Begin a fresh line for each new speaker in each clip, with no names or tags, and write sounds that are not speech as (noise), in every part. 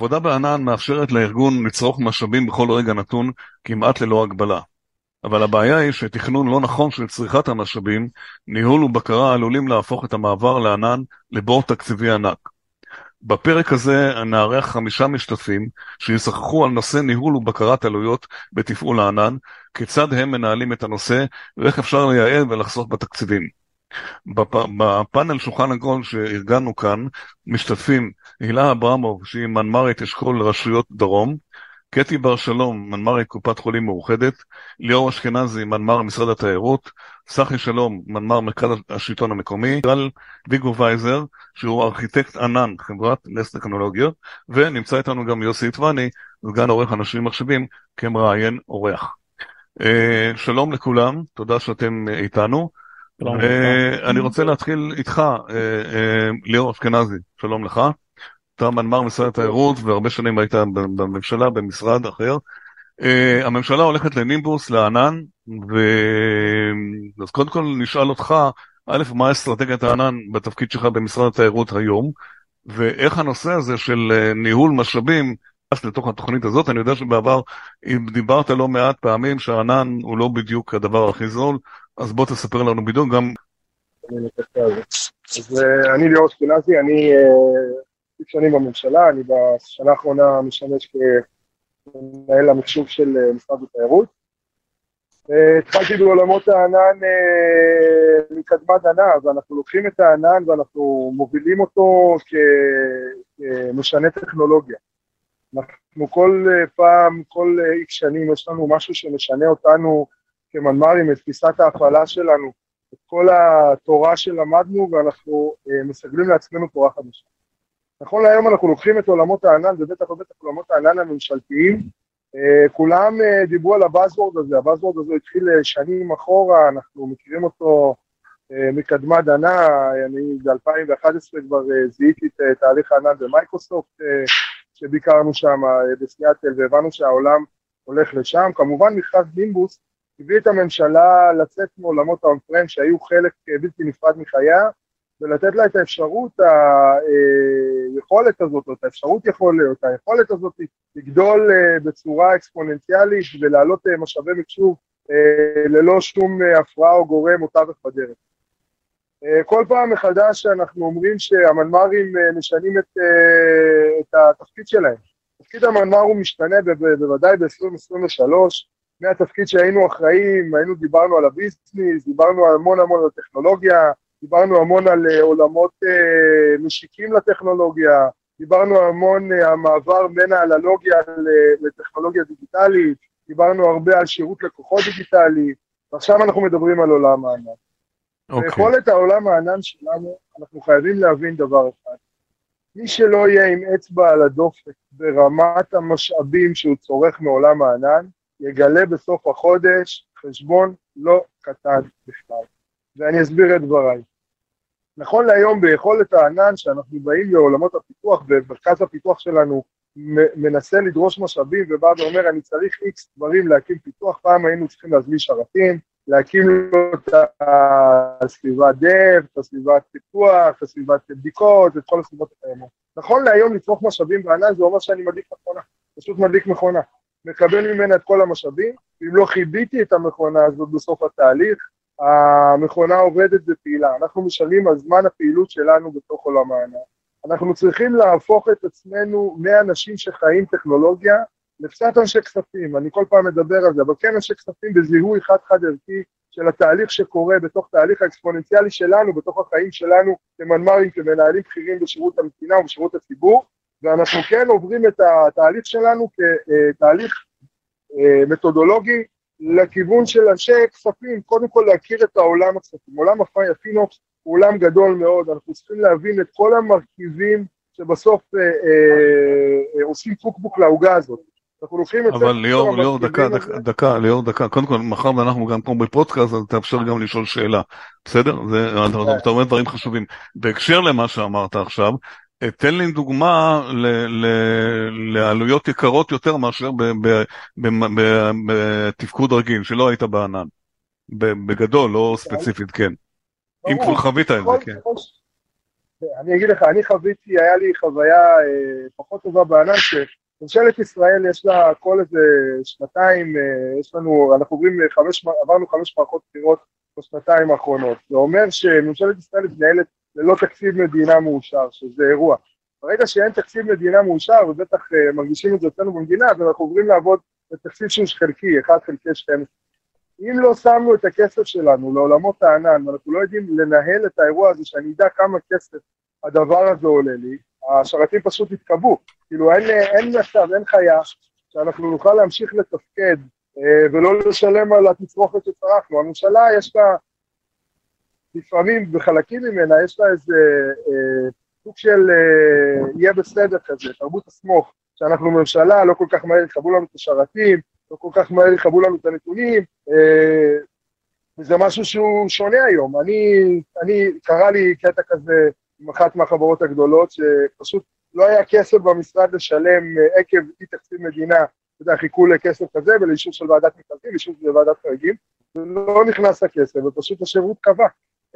עבודה בענן מאפשרת לארגון לצרוך משאבים בכל רגע נתון כמעט ללא הגבלה. אבל הבעיה היא שתכנון לא נכון של צריכת המשאבים, ניהול ובקרה עלולים להפוך את המעבר לענן לבור תקציבי ענק. בפרק הזה נארח חמישה משתתפים שישוחחו על נושא ניהול ובקרת עלויות בתפעול הענן, כיצד הם מנהלים את הנושא ואיך אפשר לייעל ולחסוך בתקציבים. בפ... בפאנל שולחן עגול שארגנו כאן משתתפים הילה אברמוב שהיא מנמ"רית אשכול רשויות דרום, קטי בר שלום, מנמ"רית קופת חולים מאוחדת, ליאור אשכנזי, מנמ"ר משרד התיירות, סחי שלום, מנמ"ר מרכז השלטון המקומי, גל ויגו וייזר, שהוא ארכיטקט ענן, חברת נס טכנולוגיות, ונמצא איתנו גם יוסי איתווני, סגן עורך אנשים מחשבים, כמראיין אורח. אה, שלום לכולם, תודה שאתם איתנו. אני רוצה להתחיל איתך, אה, אה, ליאור אשכנזי, שלום לך. אתה מנמ"ר משרד התיירות והרבה שנים היית בממשלה, במשרד אחר. הממשלה הולכת לנימבוס, לענן. אז קודם כל נשאל אותך, א', מה אסטרטגיית הענן בתפקיד שלך במשרד התיירות היום, ואיך הנושא הזה של ניהול משאבים לתוך התוכנית הזאת, אני יודע שבעבר דיברת לא מעט פעמים שהענן הוא לא בדיוק הדבר הכי זול, אז בוא תספר לנו בדיוק גם...
אז אה, אני ליאור אשכנזי, אני מספיק שנים בממשלה, אני בשנה האחרונה משמש כמנהל המחשוב של אה, משרד התיירות. אה, התחלתי בעולמות הענן אה, מקדמת דנא, ואנחנו לוקחים את הענן ואנחנו מובילים אותו כמשנה טכנולוגיה. אנחנו כל פעם, כל איקס שנים יש לנו משהו שמשנה אותנו כמנמ"רים, את תפיסת ההפעלה שלנו, את כל התורה שלמדנו ואנחנו מסגלים לעצמנו תורה חדשה. נכון להיום אנחנו לוקחים את עולמות הענן, ובטח ובטח עולמות הענן הממשלתיים, אה, כולם אה, דיברו על הבאזוורד הזה, הבאזוורד הזה התחיל אה, שנים אחורה, אנחנו מכירים אותו מקדמת דנא, אני ב-2011 כבר זיהיתי את תהליך הענן במייקרוסופט, שביקרנו שם בסיאטל והבנו שהעולם הולך לשם. כמובן מכרז נימבוס הביא את הממשלה לצאת מעולמות האון-פרם שהיו חלק בלתי נפרד מחייה, ולתת לה את האפשרות, היכולת הזאת, או את האפשרות יכול להיות, היכולת הזאת לגדול אה, בצורה אקספוננציאלית ולהעלות אה, משאבי מחשוב אה, ללא שום הפרעה או גורם או תווך בדרך. כל פעם מחדש אנחנו אומרים שהמנמ"רים משנים את, את התפקיד שלהם. תפקיד המנמ"ר הוא משתנה בוודאי ב-2023, מהתפקיד שהיינו אחראים, היינו, דיברנו על הביזנס, דיברנו המון המון על טכנולוגיה, דיברנו המון על אה, עולמות אה, משיקים לטכנולוגיה, דיברנו המון על אה, המעבר בין האנלוגיה לטכנולוגיה דיגיטלית, דיברנו הרבה על שירות לקוחות דיגיטלי, ועכשיו אנחנו מדברים על עולם הענן. Okay. אוקיי. ביכולת העולם הענן שלנו, אנחנו חייבים להבין דבר אחד. מי שלא יהיה עם אצבע על הדופק ברמת המשאבים שהוא צורך מעולם הענן, יגלה בסוף החודש חשבון לא קטן בכלל. ואני אסביר את דבריי. נכון להיום ביכולת הענן שאנחנו באים לעולמות הפיתוח ומרכז הפיתוח שלנו מנסה לדרוש משאבים ובא ואומר אני צריך איקס דברים להקים פיתוח, פעם היינו צריכים להזמין שרתים, להקים לו את הסביבת דב, את הסביבת פיתוח, את הסביבת בדיקות, את כל הסביבות הקיימות. נכון להיום לצרוך משאבים בענן זה אומר שאני מדליק מכונה, פשוט מדליק מכונה. מקבל ממנה את כל המשאבים, ואם לא חיביתי את המכונה הזאת בסוף התהליך, המכונה עובדת ופעילה, אנחנו משלמים על זמן הפעילות שלנו בתוך עולם הענן. אנחנו צריכים להפוך את עצמנו מאנשים שחיים טכנולוגיה לקצת אנשי כספים, אני כל פעם מדבר על זה, אבל כן אנשי כספים בזיהוי חד-חד ערכי של התהליך שקורה בתוך תהליך האקספוננציאלי שלנו, בתוך החיים שלנו כמנמ"רים, כמנהלים בכירים בשירות המדינה ובשירות הציבור, ואנחנו כן עוברים את התהליך שלנו כתהליך אה, מתודולוגי לכיוון של אנשי כספים, קודם כל להכיר את העולם הכספים. עולם הפינוקס הוא עולם גדול מאוד, אנחנו צריכים להבין את כל המרכיבים שבסוף אה, אה, אה, עושים פוקבוק לעוגה הזאת. אנחנו לוקחים את
זה... אבל ליאור, ליאור, דקה, דקה, דקה, ליאור, דקה. קודם כל, מאחר ואנחנו גם פה בפודקאסט, אז תאפשר גם לשאול שאלה. בסדר? זה, אתה אומר דברים חשובים. בהקשר למה שאמרת עכשיו, תן לי דוגמה ל, ל, לעלויות יקרות יותר מאשר בתפקוד רגיל, שלא היית בענן. בגדול, לא ספציפית, כן. אם כבר חווית את זה, כן.
אני אגיד לך, אני חוויתי, היה לי חוויה אה, פחות טובה בענן, שממשלת ישראל יש לה כל איזה שנתיים, אה, יש לנו, אנחנו עוברים חמש, עברנו חמש מערכות בחירות בשנתיים האחרונות. זה אומר שממשלת ישראל מתנהלת ללא תקציב מדינה מאושר, שזה אירוע. ברגע שאין תקציב מדינה מאושר, ובטח אה, מרגישים את זה אצלנו במדינה, אז אנחנו עוברים לעבוד בתקציב שהוא חלקי, 1 חלקי 12. אם לא שמנו את הכסף שלנו לעולמות הענן, ואנחנו לא יודעים לנהל את האירוע הזה, שאני אדע כמה כסף הדבר הזה עולה לי, השרתים פשוט יתקבעו. כאילו אין, אין מצב, אין חיה, שאנחנו נוכל להמשיך לתפקד אה, ולא לשלם על התצרוכת שצרכנו. הממשלה יש לה, לפעמים בחלקים ממנה, יש לה איזה אה, סוג של אה, יהיה בסדר כזה, תרבות הסמוך, שאנחנו ממשלה, לא כל כך מהר יכבו לנו את השרתים, לא כל כך מהר יכבו לנו את הנתונים, אה, וזה משהו שהוא שונה היום. אני, אני, קרה לי קטע כזה עם אחת מהחברות הגדולות, שפשוט לא היה כסף במשרד לשלם אה, עקב אי תקציב מדינה, אתה יודע, חיכו לכסף כזה ולאישור של ועדת מכרזים, אישור של ועדת חריגים, ולא נכנס הכסף, ופשוט השירות קבע.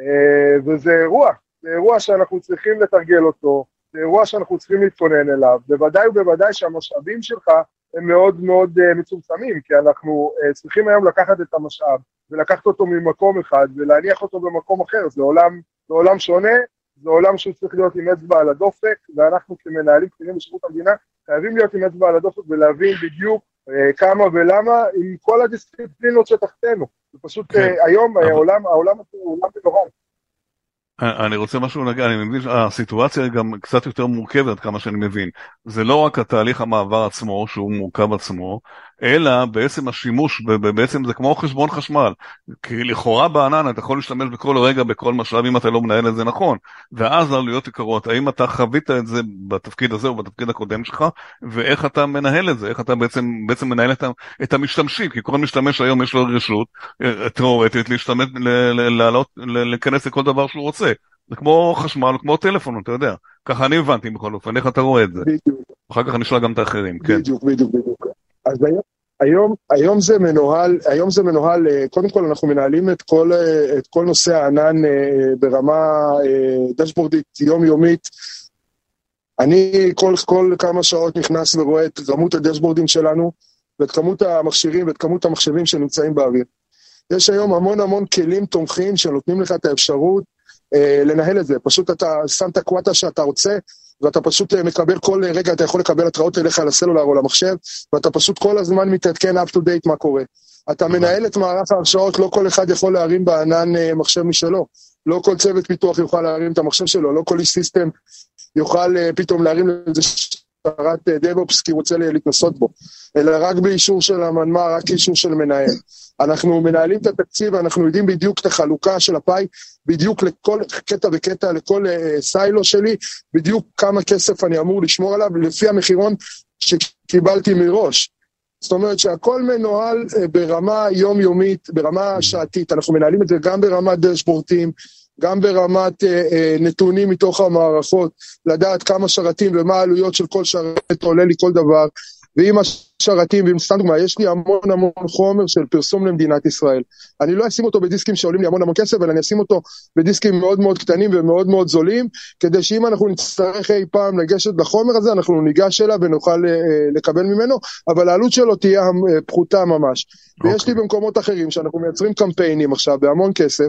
אה, וזה אירוע, זה אירוע שאנחנו צריכים לתרגל אותו, זה אירוע שאנחנו צריכים להתכונן אליו, בוודאי ובוודאי שהמשאבים שלך הם מאוד מאוד uh, מצומצמים, כי אנחנו uh, צריכים היום לקחת את המשאב ולקחת אותו ממקום אחד ולהניח אותו במקום אחר, זה עולם, זה עולם שונה, זה עולם שהוא צריך להיות עם אצבע על הדופק, ואנחנו כמנהלים בכירים בשירות המדינה חייבים להיות עם אצבע על הדופק ולהבין בדיוק כמה ולמה עם כל הדיסציפלינות שתחתנו. זה פשוט כן. uh, היום אבל... העולם, העולם הוא עולם מנורא.
אני רוצה משהו להגיד, אני מבין שהסיטואציה היא גם קצת יותר מורכבת כמה שאני מבין. זה לא רק התהליך המעבר עצמו, שהוא מורכב עצמו, אלא בעצם השימוש, בעצם זה כמו חשבון חשמל. כי לכאורה בענן אתה יכול להשתמש בכל רגע, בכל משאב, אם אתה לא מנהל את זה נכון. ואז העלויות יקרות. האם אתה חווית את זה בתפקיד הזה או בתפקיד הקודם שלך, ואיך אתה מנהל את זה, איך אתה בעצם, בעצם מנהל את, את המשתמשים, כי כל משתמש היום יש לו רשות אה, תיאורטית להשתמש, לעלות, להיכנס לכל דבר שהוא רוצה. זה כמו חשמל, כמו טלפון, אתה יודע. ככה אני הבנתי בכל אופן, איך אתה רואה את זה. בדיוק. אחר כך אני אשאל גם את האחרים, כן.
בדיוק, בדיוק, בדיוק. אז היום, היום, היום זה מנוהל, היום זה מנוהל, אה, קודם כל אנחנו מנהלים את כל, אה, את כל נושא הענן אה, ברמה דשבורדית יומיומית. אני כל, כל כמה שעות נכנס ורואה את כמות הדשבורדים שלנו ואת כמות המכשירים ואת כמות המחשבים שנמצאים באוויר. יש היום המון המון כלים תומכים שנותנים לך את האפשרות אה, לנהל את זה. פשוט אתה שם את הקוואטה שאתה רוצה, ואתה פשוט אה, מקבל כל רגע, אתה יכול לקבל התראות אליך לסלולר או למחשב, ואתה פשוט כל הזמן מתעדכן up to date מה קורה. אתה מנהל את מערך ההרשאות, לא כל אחד יכול להרים בענן אה, מחשב משלו. לא כל צוות פיתוח יוכל להרים את המחשב שלו, לא כל איש סיסטם יוכל פתאום להרים לזה שרת דב-אופס כי הוא רוצה להתנסות בו, אלא רק באישור של המנמ"ר, רק אישור של מנהל. אנחנו מנהלים את התקציב, אנחנו יודעים בדיוק את החלוקה של הפאי, בדיוק לכל קטע וקטע, לכל uh, סיילו שלי, בדיוק כמה כסף אני אמור לשמור עליו, לפי המחירון שקיבלתי מראש. זאת אומרת שהכל מנוהל uh, ברמה יומיומית, ברמה שעתית, אנחנו מנהלים את זה גם ברמת דשבורטים, גם ברמת uh, uh, נתונים מתוך המערכות, לדעת כמה שרתים ומה העלויות של כל שרת עולה לי כל דבר, ועם השרתים, ועם סתם דוגמה, יש לי המון המון חומר של פרסום למדינת ישראל. אני לא אשים אותו בדיסקים שעולים לי המון המון כסף, אבל אני אשים אותו בדיסקים מאוד מאוד קטנים ומאוד מאוד זולים, כדי שאם אנחנו נצטרך אי פעם לגשת לחומר הזה, אנחנו ניגש אליו ונוכל אה, לקבל ממנו, אבל העלות שלו תהיה אה, פחותה ממש. Okay. ויש לי אוקיי. במקומות אחרים שאנחנו מייצרים קמפיינים עכשיו בהמון כסף,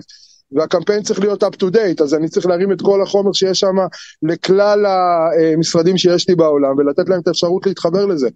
והקמפיין צריך להיות up to date, אז אני צריך להרים את כל החומר שיש שם לכלל המשרדים שיש לי בעולם ולתת להם את האפשרות להתחבר לזה.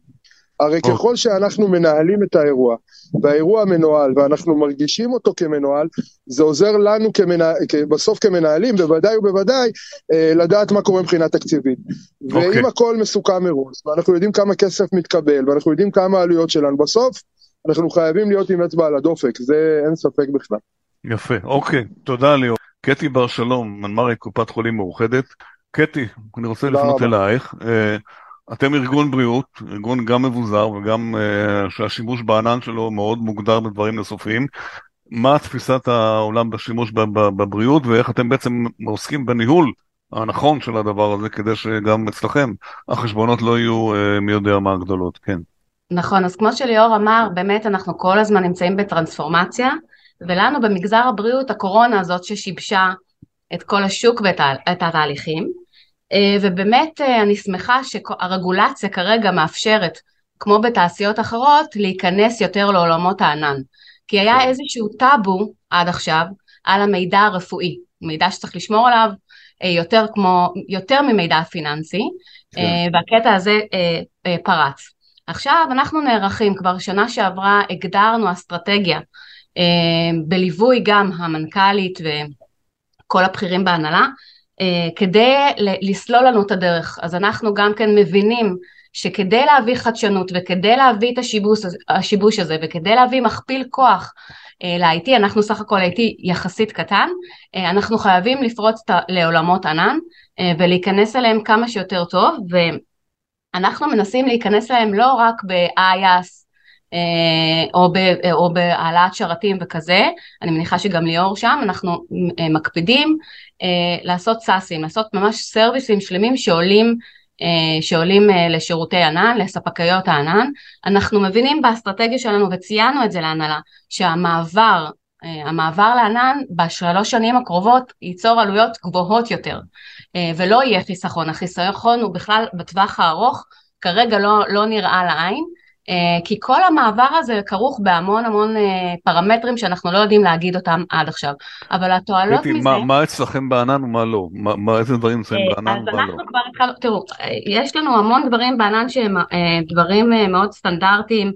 הרי. ככל שאנחנו מנהלים את האירוע, והאירוע מנוהל, ואנחנו מרגישים אותו כמנוהל, זה עוזר לנו כמנה... בסוף כמנהלים, בוודאי ובוודאי, אה, לדעת מה קורה מבחינה תקציבית. Okay. ואם אוקיי. הכל מסוכם מראש, ואנחנו יודעים כמה כסף מתקבל, ואנחנו יודעים כמה העלויות שלנו, בסוף אנחנו חייבים להיות עם אצבע על הדופק, זה אין ספק בכלל.
יפה, אוקיי, תודה ליאור. קטי בר שלום, מנמ"רי קופת חולים מאוחדת. קטי, אני רוצה לפנות אלייך. אה, אתם ארגון בריאות, ארגון גם מבוזר וגם uh, שהשימוש בענן שלו מאוד מוגדר בדברים נוספים. מה תפיסת העולם בשימוש בבריאות ואיך אתם בעצם עוסקים בניהול הנכון של הדבר הזה כדי שגם אצלכם החשבונות לא יהיו uh, מי יודע מה הגדולות, כן.
נכון, אז כמו שליאור אמר, באמת אנחנו כל הזמן נמצאים בטרנספורמציה, ולנו במגזר הבריאות הקורונה הזאת ששיבשה את כל השוק ואת התהליכים. ובאמת אני שמחה שהרגולציה כרגע מאפשרת, כמו בתעשיות אחרות, להיכנס יותר לעולמות הענן. כי היה כן. איזשהו טאבו עד עכשיו על המידע הרפואי, מידע שצריך לשמור עליו יותר כמו, יותר ממידע פיננסי, כן. והקטע הזה פרץ. עכשיו אנחנו נערכים, כבר שנה שעברה הגדרנו אסטרטגיה אה, בליווי גם המנכ"לית וכל הבכירים בהנהלה, אה, כדי לסלול לנו את הדרך. אז אנחנו גם כן מבינים שכדי להביא חדשנות וכדי להביא את השיבוש, השיבוש הזה וכדי להביא מכפיל כוח אה, ל-IT, אנחנו סך הכל IT יחסית קטן, אנחנו חייבים לפרוץ לעולמות ענן ולהיכנס אליהם כמה שיותר טוב, ואנחנו מנסים להיכנס אליהם לא רק ב-IaaS אה, או, ב, או בהעלאת שרתים וכזה, אני מניחה שגם ליאור שם, אנחנו אה, מקפידים אה, לעשות סאסים, לעשות ממש סרוויסים שלמים שעולים שעולים לשירותי ענן, לספקיות הענן. אנחנו מבינים באסטרטגיה שלנו וציינו את זה להנהלה, שהמעבר, המעבר לענן בשלוש שנים הקרובות ייצור עלויות גבוהות יותר ולא יהיה חיסכון, החיסכון הוא בכלל בטווח הארוך כרגע לא, לא נראה לעין אה, כי כל המעבר הזה כרוך בהמון המון אה, פרמטרים שאנחנו לא יודעים להגיד אותם עד עכשיו, אבל התועלות
מזה... מה, מה אצלכם בענן ומה לא? מה, מה, איזה דברים נמצאים
אה,
בענן ומה לא?
אז אנחנו כבר התחלנו, תראו, יש לנו המון דברים בענן שהם דברים מאוד סטנדרטיים,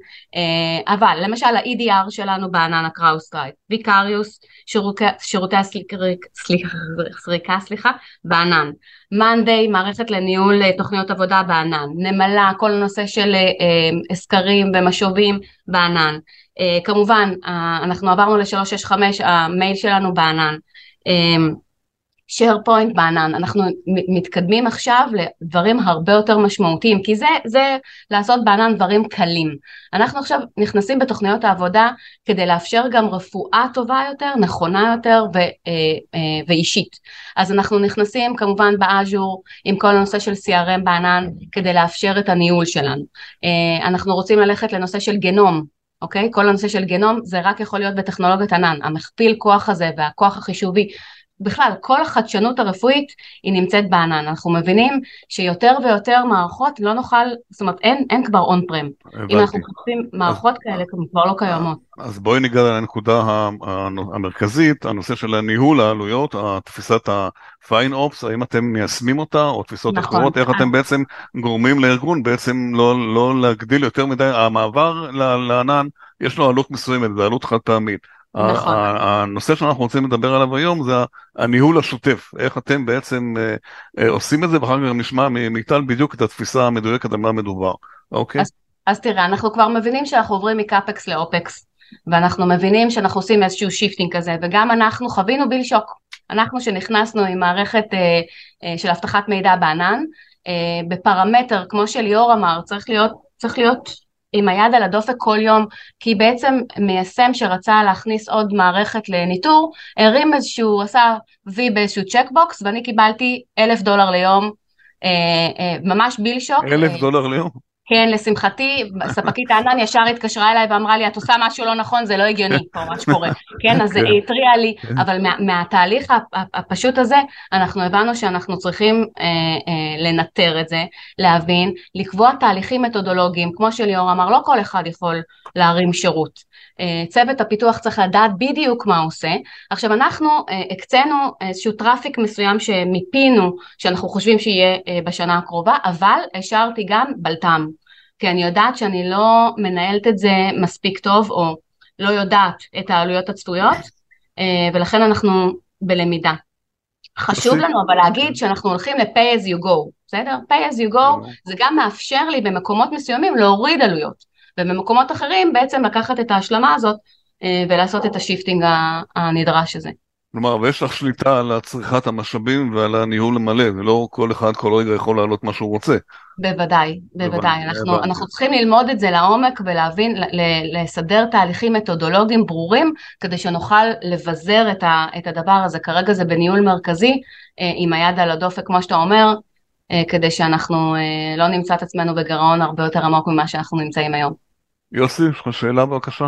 אבל למשל ה-EDR שלנו בענן ה CrowdStrike, Vicarius, שירותי הסריקה, סליחה, בענן. מאנדיי, מערכת לניהול אה, תוכניות עבודה בענן, נמלה, כל הנושא של הסקרים אה, ומשובים בענן. אה, כמובן, אנחנו עברנו ל-365, המייל שלנו בענן. SharePoint בענן, אנחנו מתקדמים עכשיו לדברים הרבה יותר משמעותיים, כי זה, זה לעשות בענן דברים קלים. אנחנו עכשיו נכנסים בתוכניות העבודה כדי לאפשר גם רפואה טובה יותר, נכונה יותר ו, אה, אה, ואישית. אז אנחנו נכנסים כמובן באז'ור עם כל הנושא של CRM בענן כדי לאפשר את הניהול שלנו. אה, אנחנו רוצים ללכת לנושא של גנום, אוקיי? כל הנושא של גנום זה רק יכול להיות בטכנולוגיית ענן, המכפיל כוח הזה והכוח החישובי בכלל, כל החדשנות הרפואית היא נמצאת בענן. אנחנו מבינים שיותר ויותר מערכות לא נוכל, זאת אומרת, אין, אין כבר און פרם. אם אנחנו מחפשים מערכות אז, כאלה, כבר לא קיימות.
אז בואי ניגע לנקודה המרכזית, הנושא של הניהול העלויות, תפיסת ה-fine ops, האם אתם מיישמים אותה, או תפיסות נכון. אחרות, איך אתם בעצם גורמים לארגון בעצם לא, לא להגדיל יותר מדי, המעבר לענן, יש לו עלות מסוימת, זה עלות חד פעמית. נכון. הנושא שאנחנו רוצים לדבר עליו היום זה הניהול השוטף, איך אתם בעצם אה, אה, עושים את זה, ואחר כך נשמע מיטל בדיוק את התפיסה המדויקת על מה מדובר, אוקיי?
אז, אז תראה, אנחנו כבר מבינים שאנחנו עוברים מ-CapEx ל-OpEx, ואנחנו מבינים שאנחנו עושים איזשהו shifting כזה, וגם אנחנו חווינו bill shock. אנחנו שנכנסנו עם מערכת אה, אה, של אבטחת מידע בענן, אה, בפרימטר, כמו שליאור אמר, צריך להיות, צריך להיות עם היד על הדופק כל יום, כי בעצם מיישם שרצה להכניס עוד מערכת לניטור, הרים איזשהו, עשה וי באיזשהו צ'קבוקס, ואני קיבלתי אלף דולר ליום, אה, אה, ממש ביל שוק.
אלף אה, דולר ליום?
כן, לשמחתי, ספקית הענן ישר התקשרה אליי ואמרה לי, את עושה משהו לא נכון, זה לא הגיוני פה מה שקורה. (laughs) כן, אז היא התריעה לי, כן. אבל מה, מהתהליך הפשוט הזה, אנחנו הבנו שאנחנו צריכים אה, אה, לנטר את זה, להבין, לקבוע תהליכים מתודולוגיים, כמו שליאור אמר, לא כל אחד יכול להרים שירות. אה, צוות הפיתוח צריך לדעת בדיוק מה הוא עושה. עכשיו אנחנו אה, הקצינו איזשהו traffic מסוים שמיפינו, שאנחנו חושבים שיהיה אה, בשנה הקרובה, אבל השארתי גם בלת"ם. כי אני יודעת שאני לא מנהלת את זה מספיק טוב, או לא יודעת את העלויות הצפויות, ולכן אנחנו בלמידה. חשוב לנו אבל להגיד שאנחנו הולכים ל-pay as you go, בסדר? pay as you go זה גם מאפשר לי במקומות מסוימים להוריד עלויות. ובמקומות אחרים בעצם לקחת את ההשלמה הזאת אה, ולעשות את ה-shifting הנדרש הזה.
כלומר, ויש לך שליטה על צריכת המשאבים ועל הניהול המלא, ולא כל אחד כל רגע יכול להעלות מה שהוא רוצה.
בוודאי, בוודאי. אנחנו, אנחנו צריכים ללמוד את זה לעומק ולהבין, לסדר תהליכים מתודולוגיים ברורים, כדי שנוכל לבזר את, ה, את הדבר הזה. כרגע זה בניהול מרכזי, אה, עם היד על הדופק, כמו שאתה אומר, אה, כדי שאנחנו לא נמצא את עצמנו בגירעון הרבה יותר עמוק ממה שאנחנו נמצאים היום.
יוסי, יש לך שאלה בבקשה?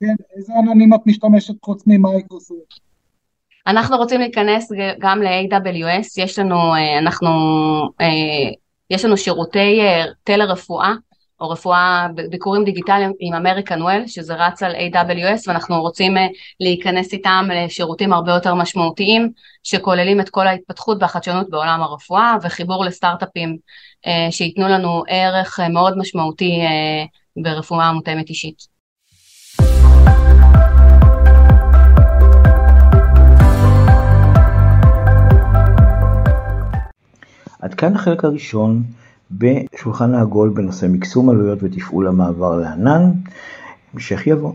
כן, איזה עננים את משתמשת חוץ ממייקרוסופט?
אנחנו רוצים להיכנס גם ל-AWS, יש לנו, אנחנו, יש לנו שירותי טלרפואה או רפואה, ביקורים דיגיטליים עם אמריקן וול, שזה רץ על AWS, ואנחנו רוצים להיכנס איתם לשירותים הרבה יותר משמעותיים, שכוללים את כל ההתפתחות והחדשנות בעולם הרפואה, וחיבור לסטארט-אפים שייתנו לנו ערך מאוד משמעותי ברפואה מותאמת אישית.
עד כאן החלק הראשון בשולחן העגול בנושא מקסום עלויות ותפעול המעבר לענן. המשך יבוא.